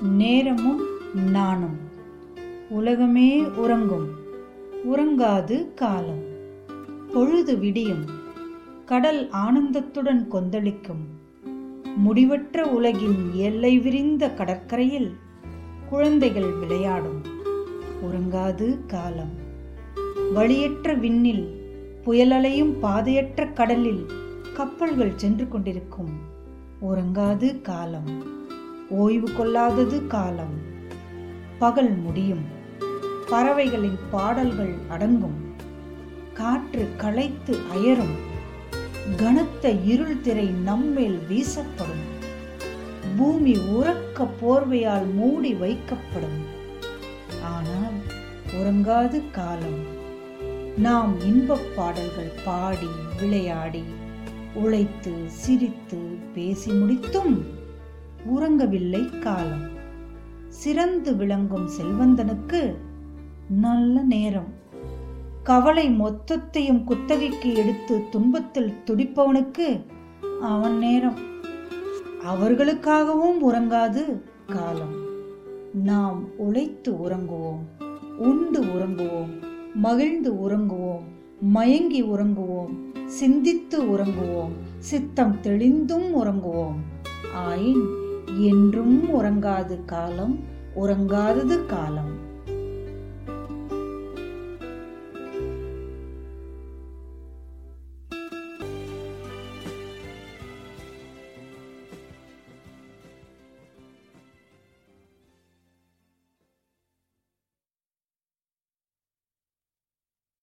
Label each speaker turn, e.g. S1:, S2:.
S1: நேரமும் நானும் உலகமே உறங்கும். உறங்காது காலம். பொழுது விடியும். கடல் ஆனந்தத்துடன் கொந்தளிக்கும். முடிவற்ற உலகின் எல்லை விரிந்த கடற்கரையில் குழந்தைகள் விளையாடும். உறங்காது காலம். வழியற்ற விண்ணில் புயலலையும் பாதையற்ற கடலில் கப்பல்கள் சென்று கொண்டிருக்கும். உறங்காது காலம். ஓய்வு கொள்ளாதது காலம். பகல் முடியும். பறவைகளின் பாடல்கள் அடங்கும். காற்று களைத்து அயரும். கனத்த இருள் திரை நம்மேல் வீசப்படும். பூமி உறக்க போர்வையால் மூடி வைக்கப்படும். ஆனால் உறங்காது காலம். நாம் இன்பப் பாடல்கள் பாடி விளையாடி உழைத்து சிரித்து பேசி முடித்தும் உறங்கவில்லை காலம். சிறந்து விளங்கும் செல்வந்தனுக்கு நல்ல நேரம். கவலை மொத்தத்தையும் குத்தகைக்கு எடுத்து துன்பத்தில் துடிப்பவனுக்கு அவன் நேரம். அவர்களுக்காகவும் உறங்காது காலம். நாம் உழைத்து உறங்குவோம் உண்டு உறங்குவோம் மகிழ்ந்து உறங்குவோம் மயங்கி உறங்குவோம் சிந்தித்து உறங்குவோம் சித்தம் தெளிந்தும் உறங்குவோம். ஆயின் என்றும் உறங்காது காலம் உறங்காதது காலம்.